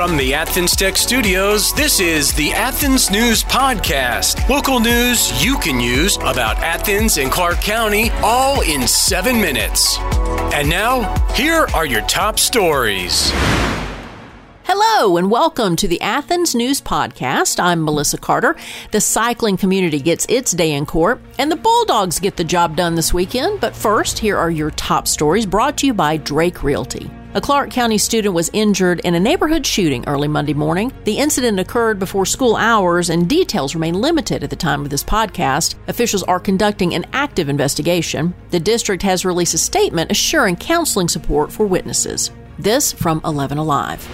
From the Athens Tech Studios, this is the Athens News Podcast. Local news you can use about Athens and Clarke County all in seven minutes. And now, here are your top stories. Hello and welcome to the Athens News Podcast. I'm Melissa Carter. The cycling community gets its day in court, and the Bulldogs get the job done this weekend. But first, here are your top stories brought to you by Drake Realty. A Clarke County student was injured in a neighborhood shooting early Monday morning. The incident occurred before school hours, and details remain limited at the time of this podcast. Officials are conducting an active investigation. The district has released a statement assuring counseling support for witnesses. This from 11 Alive.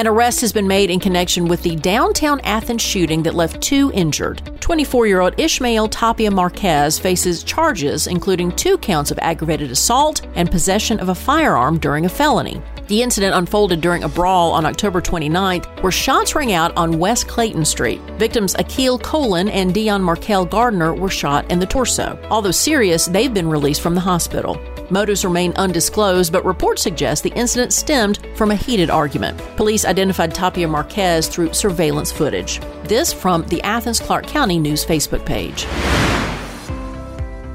An arrest has been made in connection with the downtown Athens shooting that left two injured. 24 year old Ismael Tapia Marquez faces charges including two counts of aggravated assault and possession of a firearm during a felony. The incident unfolded during a brawl on October 29th, where shots rang out on West Clayton Street. Victims Akeel Kolen and Deon Marquel Gardner were shot in the torso. Although serious, they've been released from the hospital. Motives remain undisclosed, but reports suggest the incident stemmed from a heated argument. Police identified Tapia Marquez through surveillance footage. This from the Athens Clarke County News Facebook page.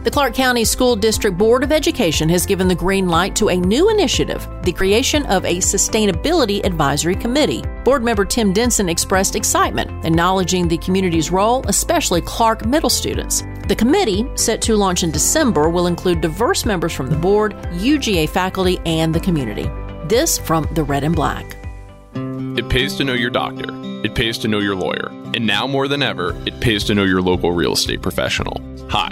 The Clarke County School District Board of Education has given the green light to a new initiative, the creation of a Sustainability Advisory Committee. Board member Tim Denson expressed excitement, acknowledging the community's role, especially Clarke middle students. The committee, set to launch in December, will include diverse members from the board, UGA faculty, and the community. This from the Red and Black. It pays to know your doctor. It pays to know your lawyer. And now more than ever, it pays to know your local real estate professional. Hi,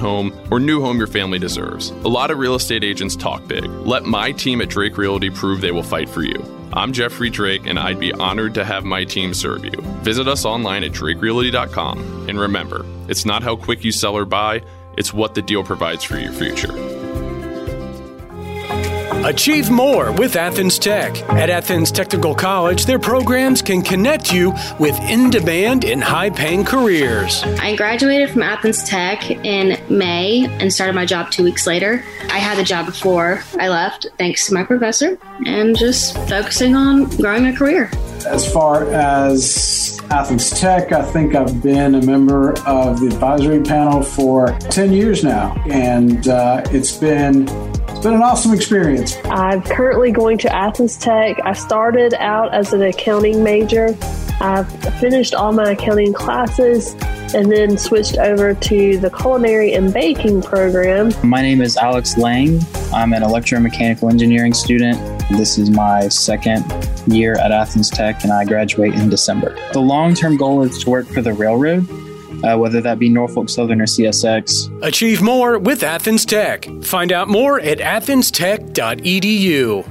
home, or new home your family deserves. A lot of real estate agents talk big. Let my team at Drake Realty prove they will fight for you. I'm Jeffrey Drake, and I'd be honored to have my team serve you. Visit us online at drakerealty.com. And remember, it's not how quick you sell or buy, it's what the deal provides for your future. Achieve more with Athens Tech. At Athens Technical College, their programs can connect you with in demand and high paying careers. I graduated from Athens Tech in May and started my job two weeks later. I had the job before I left, thanks to my professor, and just focusing on growing a career. As far as Athens Tech, I think I've been a member of the advisory panel for 10 years now, and uh, it's been it's been an awesome experience. I'm currently going to Athens Tech. I started out as an accounting major. I've finished all my accounting classes and then switched over to the culinary and baking program. My name is Alex Lang. I'm an electromechanical engineering student. This is my second year at Athens Tech, and I graduate in December. The long term goal is to work for the railroad uh, whether that be Norfolk Southern or CSX. Achieve more with Athens Tech. Find out more at athenstech.edu.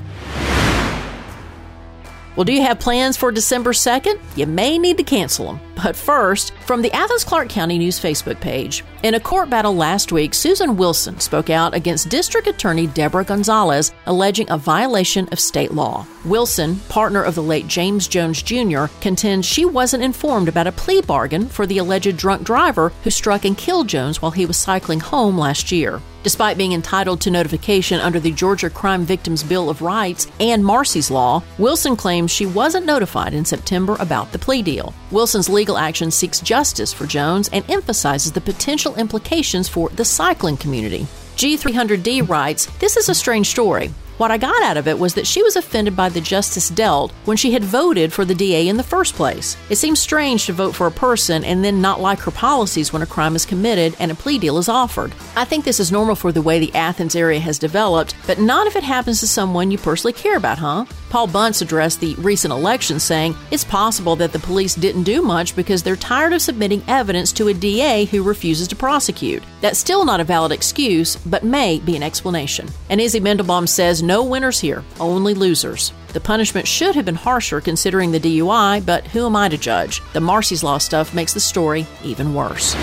Well, do you have plans for December 2nd? You may need to cancel them. But first, from the Athens Clarke County News Facebook page, in a court battle last week, Susan Wilson spoke out against District Attorney Deborah Gonzalez, alleging a violation of state law. Wilson, partner of the late James Jones Jr., contends she wasn't informed about a plea bargain for the alleged drunk driver who struck and killed Jones while he was cycling home last year. Despite being entitled to notification under the Georgia Crime Victims Bill of Rights and Marsy's Law, Wilson claims she wasn't notified in September about the plea deal. Wilson's legal action seeks justice for Jones and emphasizes the potential implications for the cycling community. G300D writes This is a strange story. What I got out of it was that she was offended by the justice dealt when she had voted for the DA in the first place. It seems strange to vote for a person and then not like her policies when a crime is committed and a plea deal is offered. I think this is normal for the way the Athens area has developed, but not if it happens to someone you personally care about, huh? Paul Bunce addressed the recent election saying it's possible that the police didn't do much because they're tired of submitting evidence to a DA who refuses to prosecute. That's still not a valid excuse, but may be an explanation. And Izzy Mendelbaum says no winners here, only losers. The punishment should have been harsher considering the DUI, but who am I to judge? The Marsy's Law stuff makes the story even worse.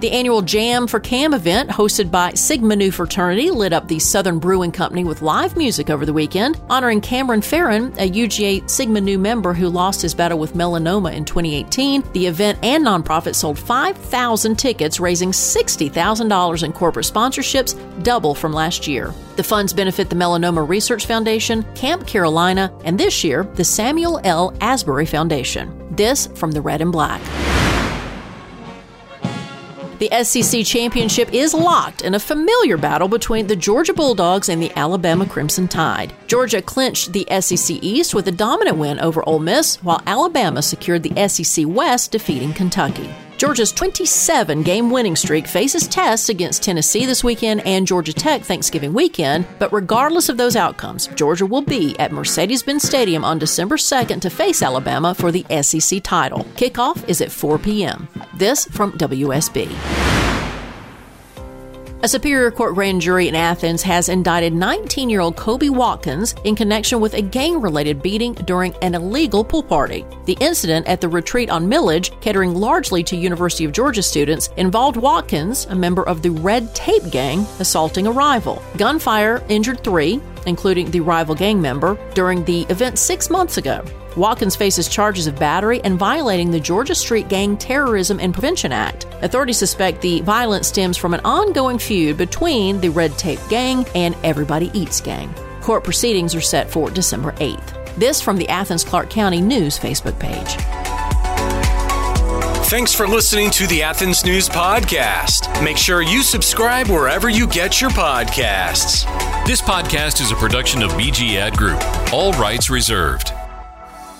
The annual Jam for Cam event, hosted by Sigma Nu Fraternity, lit up the Southern Brewing Company with live music over the weekend, honoring Cameron Farron, a UGA Sigma Nu member who lost his battle with melanoma in 2018. The event and nonprofit sold 5,000 tickets, raising $60,000 in corporate sponsorships, double from last year. The funds benefit the Melanoma Research Foundation, Camp Carolina, and this year, the Samuel L. Asbury Foundation. This from the Red and Black. The SEC championship is locked in a familiar battle between the Georgia Bulldogs and the Alabama Crimson Tide. Georgia clinched the SEC East with a dominant win over Ole Miss, while Alabama secured the SEC West, defeating Kentucky. Georgia's 27 game winning streak faces tests against Tennessee this weekend and Georgia Tech Thanksgiving weekend, but regardless of those outcomes, Georgia will be at Mercedes Benz Stadium on December 2nd to face Alabama for the SEC title. Kickoff is at 4 p.m. This from WSB. A Superior Court grand jury in Athens has indicted 19 year old Kobe Watkins in connection with a gang related beating during an illegal pool party. The incident at the retreat on Milledge, catering largely to University of Georgia students, involved Watkins, a member of the Red Tape Gang, assaulting a rival. Gunfire injured three, including the rival gang member, during the event six months ago. Watkins faces charges of battery and violating the Georgia Street Gang Terrorism and Prevention Act. Authorities suspect the violence stems from an ongoing feud between the Red Tape Gang and Everybody Eats Gang. Court proceedings are set for December 8th. This from the Athens Clarke County News Facebook page. Thanks for listening to the Athens News Podcast. Make sure you subscribe wherever you get your podcasts. This podcast is a production of BG Ad Group. All rights reserved.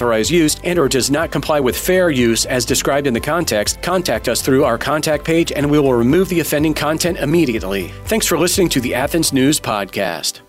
authorized use and or does not comply with fair use as described in the context, contact us through our contact page and we will remove the offending content immediately. Thanks for listening to the Athens News Podcast.